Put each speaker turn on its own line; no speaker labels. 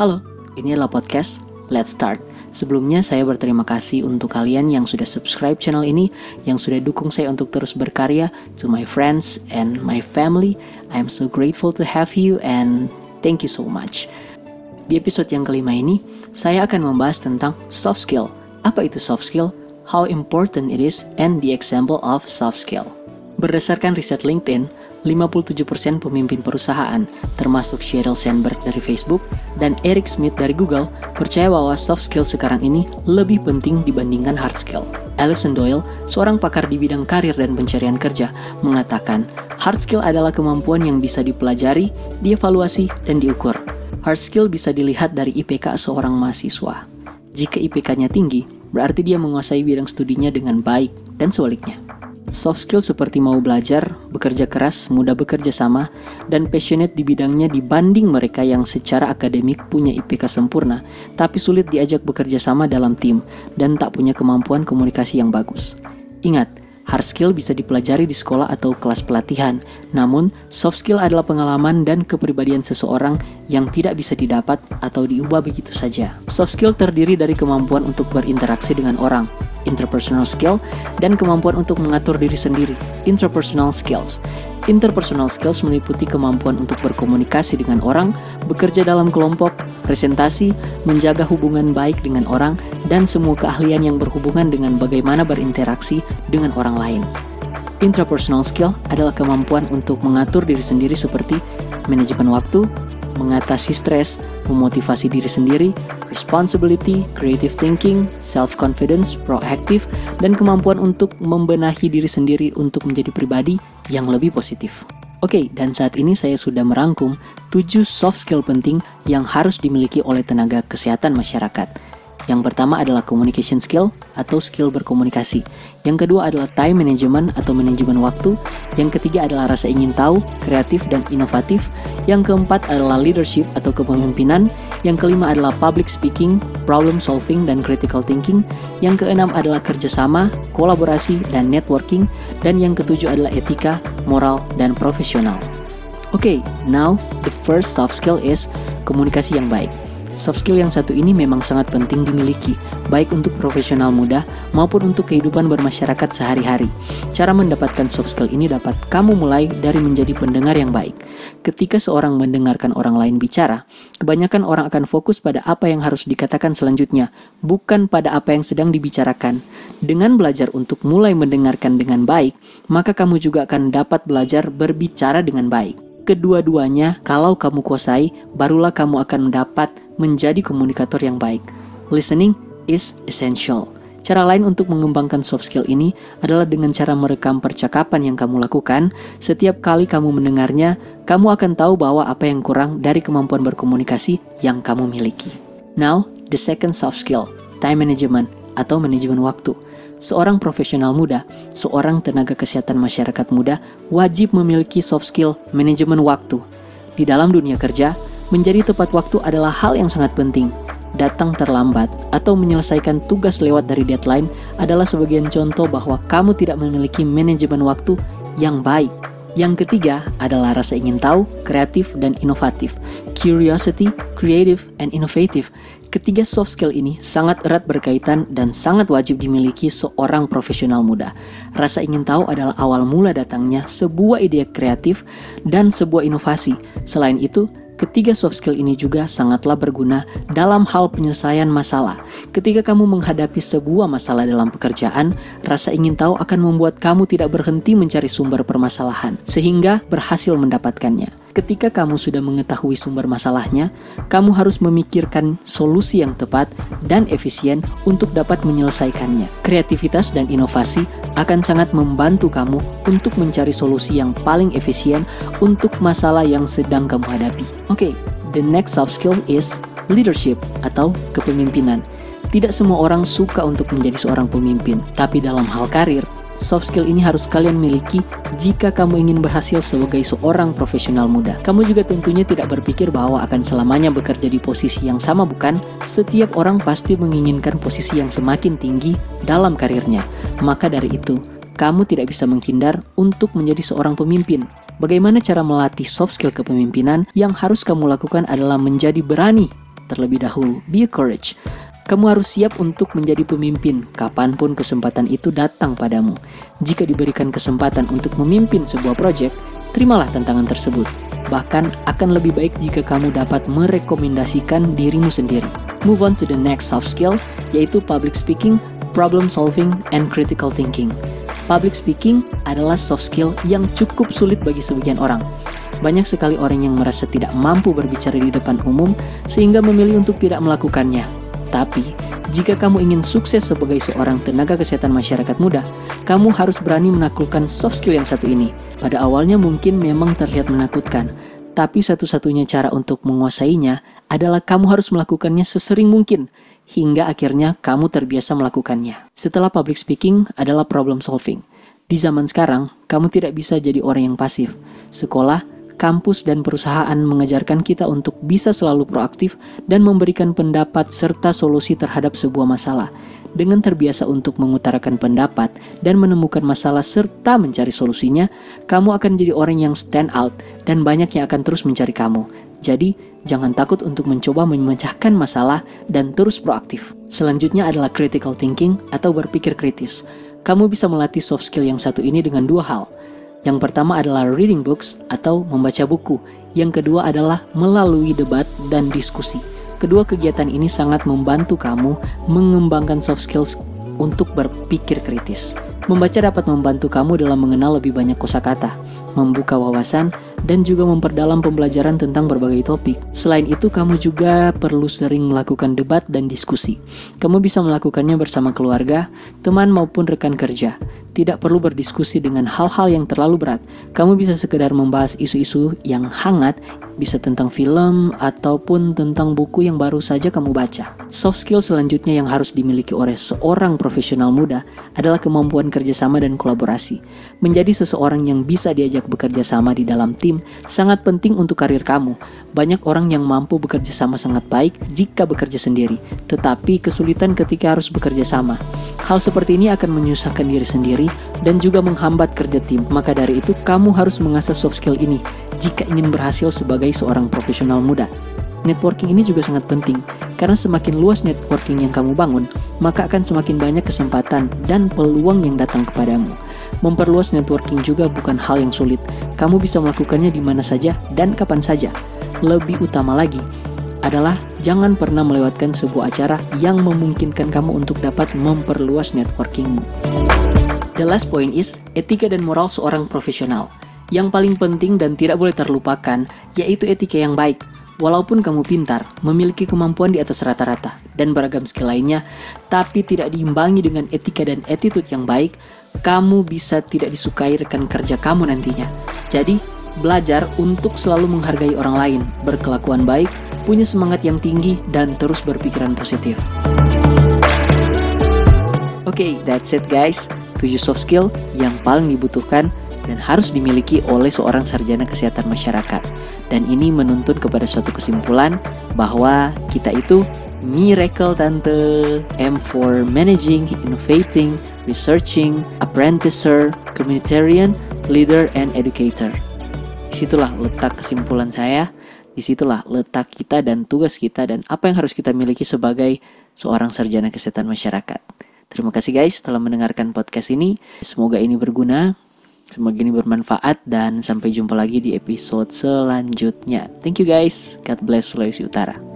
Halo, ini adalah podcast Let's Start. Sebelumnya saya berterima kasih untuk kalian yang sudah subscribe channel ini, yang sudah dukung saya untuk terus berkarya, to my friends and my family. I am so grateful to have you and thank you so much. Di episode yang kelima ini, saya akan membahas tentang soft skill. Apa itu soft skill? How important it is and the example of soft skill. Berdasarkan riset LinkedIn, 57% pemimpin perusahaan, termasuk Sheryl Sandberg dari Facebook dan Eric Smith dari Google, percaya bahwa soft skill sekarang ini lebih penting dibandingkan hard skill. Alison Doyle, seorang pakar di bidang karir dan pencarian kerja, mengatakan hard skill adalah kemampuan yang bisa dipelajari, dievaluasi, dan diukur. Hard skill bisa dilihat dari IPK seorang mahasiswa. Jika IPK-nya tinggi, berarti dia menguasai bidang studinya dengan baik, dan sebaliknya. Soft skill seperti mau belajar, bekerja keras, mudah bekerja sama, dan passionate di bidangnya dibanding mereka yang secara akademik punya IPK sempurna, tapi sulit diajak bekerja sama dalam tim dan tak punya kemampuan komunikasi yang bagus. Ingat, hard skill bisa dipelajari di sekolah atau kelas pelatihan, namun soft skill adalah pengalaman dan kepribadian seseorang yang tidak bisa didapat atau diubah begitu saja. Soft skill terdiri dari kemampuan untuk berinteraksi dengan orang, interpersonal skill, dan kemampuan untuk mengatur diri sendiri, interpersonal skills. Interpersonal skills meliputi kemampuan untuk berkomunikasi dengan orang, bekerja dalam kelompok, presentasi, menjaga hubungan baik dengan orang, dan semua keahlian yang berhubungan dengan bagaimana berinteraksi dengan orang lain. Intrapersonal skill adalah kemampuan untuk mengatur diri sendiri seperti manajemen waktu, mengatasi stres, memotivasi diri sendiri, responsibility, creative thinking, self-confidence, proaktif, dan kemampuan untuk membenahi diri sendiri untuk menjadi pribadi yang lebih positif. Oke, dan saat ini saya sudah merangkum 7 soft skill penting yang harus dimiliki oleh tenaga kesehatan masyarakat. Yang pertama adalah communication skill atau skill berkomunikasi. Yang kedua adalah time management atau manajemen waktu. Yang ketiga adalah rasa ingin tahu, kreatif dan inovatif. Yang keempat adalah leadership atau kepemimpinan. Yang kelima adalah public speaking, problem solving dan critical thinking. Yang keenam adalah kerjasama, kolaborasi dan networking. Dan yang ketujuh adalah etika, moral dan profesional. Oke, okay, now the first soft skill is komunikasi yang baik. Soft skill yang satu ini memang sangat penting dimiliki, baik untuk profesional muda maupun untuk kehidupan bermasyarakat sehari-hari. Cara mendapatkan soft skill ini dapat kamu mulai dari menjadi pendengar yang baik. Ketika seorang mendengarkan orang lain bicara, kebanyakan orang akan fokus pada apa yang harus dikatakan selanjutnya, bukan pada apa yang sedang dibicarakan. Dengan belajar untuk mulai mendengarkan dengan baik, maka kamu juga akan dapat belajar berbicara dengan baik kedua-duanya kalau kamu kuasai, barulah kamu akan dapat menjadi komunikator yang baik. Listening is essential. Cara lain untuk mengembangkan soft skill ini adalah dengan cara merekam percakapan yang kamu lakukan. Setiap kali kamu mendengarnya, kamu akan tahu bahwa apa yang kurang dari kemampuan berkomunikasi yang kamu miliki. Now, the second soft skill, time management atau manajemen waktu. Seorang profesional muda, seorang tenaga kesehatan masyarakat muda wajib memiliki soft skill manajemen waktu. Di dalam dunia kerja, menjadi tepat waktu adalah hal yang sangat penting. Datang terlambat atau menyelesaikan tugas lewat dari deadline adalah sebagian contoh bahwa kamu tidak memiliki manajemen waktu yang baik. Yang ketiga adalah rasa ingin tahu, kreatif, dan inovatif. Curiosity, creative, and innovative. Ketiga soft skill ini sangat erat berkaitan dan sangat wajib dimiliki seorang profesional muda. Rasa ingin tahu adalah awal mula datangnya sebuah ide kreatif dan sebuah inovasi. Selain itu, Ketiga soft skill ini juga sangatlah berguna dalam hal penyelesaian masalah. Ketika kamu menghadapi sebuah masalah dalam pekerjaan, rasa ingin tahu akan membuat kamu tidak berhenti mencari sumber permasalahan, sehingga berhasil mendapatkannya. Ketika kamu sudah mengetahui sumber masalahnya, kamu harus memikirkan solusi yang tepat dan efisien untuk dapat menyelesaikannya. Kreativitas dan inovasi akan sangat membantu kamu untuk mencari solusi yang paling efisien untuk masalah yang sedang kamu hadapi. Oke, okay, the next soft skill is leadership atau kepemimpinan. Tidak semua orang suka untuk menjadi seorang pemimpin, tapi dalam hal karir, Soft skill ini harus kalian miliki jika kamu ingin berhasil sebagai seorang profesional muda. Kamu juga tentunya tidak berpikir bahwa akan selamanya bekerja di posisi yang sama bukan? Setiap orang pasti menginginkan posisi yang semakin tinggi dalam karirnya. Maka dari itu, kamu tidak bisa menghindar untuk menjadi seorang pemimpin. Bagaimana cara melatih soft skill kepemimpinan? Yang harus kamu lakukan adalah menjadi berani terlebih dahulu. Be courage. Kamu harus siap untuk menjadi pemimpin kapan pun kesempatan itu datang padamu. Jika diberikan kesempatan untuk memimpin sebuah proyek, terimalah tantangan tersebut. Bahkan akan lebih baik jika kamu dapat merekomendasikan dirimu sendiri. Move on to the next soft skill, yaitu public speaking, problem solving, and critical thinking. Public speaking adalah soft skill yang cukup sulit bagi sebagian orang. Banyak sekali orang yang merasa tidak mampu berbicara di depan umum sehingga memilih untuk tidak melakukannya. Tapi, jika kamu ingin sukses sebagai seorang tenaga kesehatan masyarakat muda, kamu harus berani menaklukkan soft skill yang satu ini. Pada awalnya mungkin memang terlihat menakutkan, tapi satu-satunya cara untuk menguasainya adalah kamu harus melakukannya sesering mungkin hingga akhirnya kamu terbiasa melakukannya. Setelah public speaking adalah problem solving. Di zaman sekarang, kamu tidak bisa jadi orang yang pasif. Sekolah, kampus, dan perusahaan mengajarkan kita untuk bisa selalu proaktif dan memberikan pendapat serta solusi terhadap sebuah masalah. Dengan terbiasa untuk mengutarakan pendapat dan menemukan masalah serta mencari solusinya, kamu akan jadi orang yang stand out dan banyak yang akan terus mencari kamu. Jadi, jangan takut untuk mencoba memecahkan masalah dan terus proaktif. Selanjutnya adalah critical thinking atau berpikir kritis. Kamu bisa melatih soft skill yang satu ini dengan dua hal – yang pertama adalah reading books atau membaca buku. Yang kedua adalah melalui debat dan diskusi. Kedua kegiatan ini sangat membantu kamu mengembangkan soft skills untuk berpikir kritis. Membaca dapat membantu kamu dalam mengenal lebih banyak kosakata, membuka wawasan, dan juga memperdalam pembelajaran tentang berbagai topik. Selain itu, kamu juga perlu sering melakukan debat dan diskusi. Kamu bisa melakukannya bersama keluarga, teman maupun rekan kerja tidak perlu berdiskusi dengan hal-hal yang terlalu berat. Kamu bisa sekedar membahas isu-isu yang hangat, bisa tentang film ataupun tentang buku yang baru saja kamu baca. Soft skill selanjutnya yang harus dimiliki oleh seorang profesional muda adalah kemampuan kerjasama dan kolaborasi. Menjadi seseorang yang bisa diajak bekerja sama di dalam tim sangat penting untuk karir kamu. Banyak orang yang mampu bekerja sama sangat baik jika bekerja sendiri, tetapi kesulitan ketika harus bekerja sama. Hal seperti ini akan menyusahkan diri sendiri dan juga menghambat kerja tim. Maka dari itu, kamu harus mengasah soft skill ini jika ingin berhasil sebagai seorang profesional muda. Networking ini juga sangat penting, karena semakin luas networking yang kamu bangun, maka akan semakin banyak kesempatan dan peluang yang datang kepadamu. Memperluas networking juga bukan hal yang sulit, kamu bisa melakukannya di mana saja dan kapan saja. Lebih utama lagi, adalah jangan pernah melewatkan sebuah acara yang memungkinkan kamu untuk dapat memperluas networkingmu. The last point is etika dan moral seorang profesional. Yang paling penting dan tidak boleh terlupakan yaitu etika yang baik. Walaupun kamu pintar, memiliki kemampuan di atas rata-rata, dan beragam skill lainnya, tapi tidak diimbangi dengan etika dan attitude yang baik, kamu bisa tidak disukai rekan kerja kamu nantinya. Jadi, belajar untuk selalu menghargai orang lain, berkelakuan baik, punya semangat yang tinggi, dan terus berpikiran positif. Oke, okay, that's it guys. 7 soft skill yang paling dibutuhkan dan harus dimiliki oleh seorang sarjana kesehatan masyarakat. Dan ini menuntun kepada suatu kesimpulan bahwa kita itu miracle tante M for managing, innovating, researching, apprenticer, communitarian, leader, and educator. Di situlah letak kesimpulan saya, di situlah letak kita dan tugas kita dan apa yang harus kita miliki sebagai seorang sarjana kesehatan masyarakat. Terima kasih guys telah mendengarkan podcast ini. Semoga ini berguna, semoga ini bermanfaat dan sampai jumpa lagi di episode selanjutnya. Thank you guys. God bless Sulawesi Utara.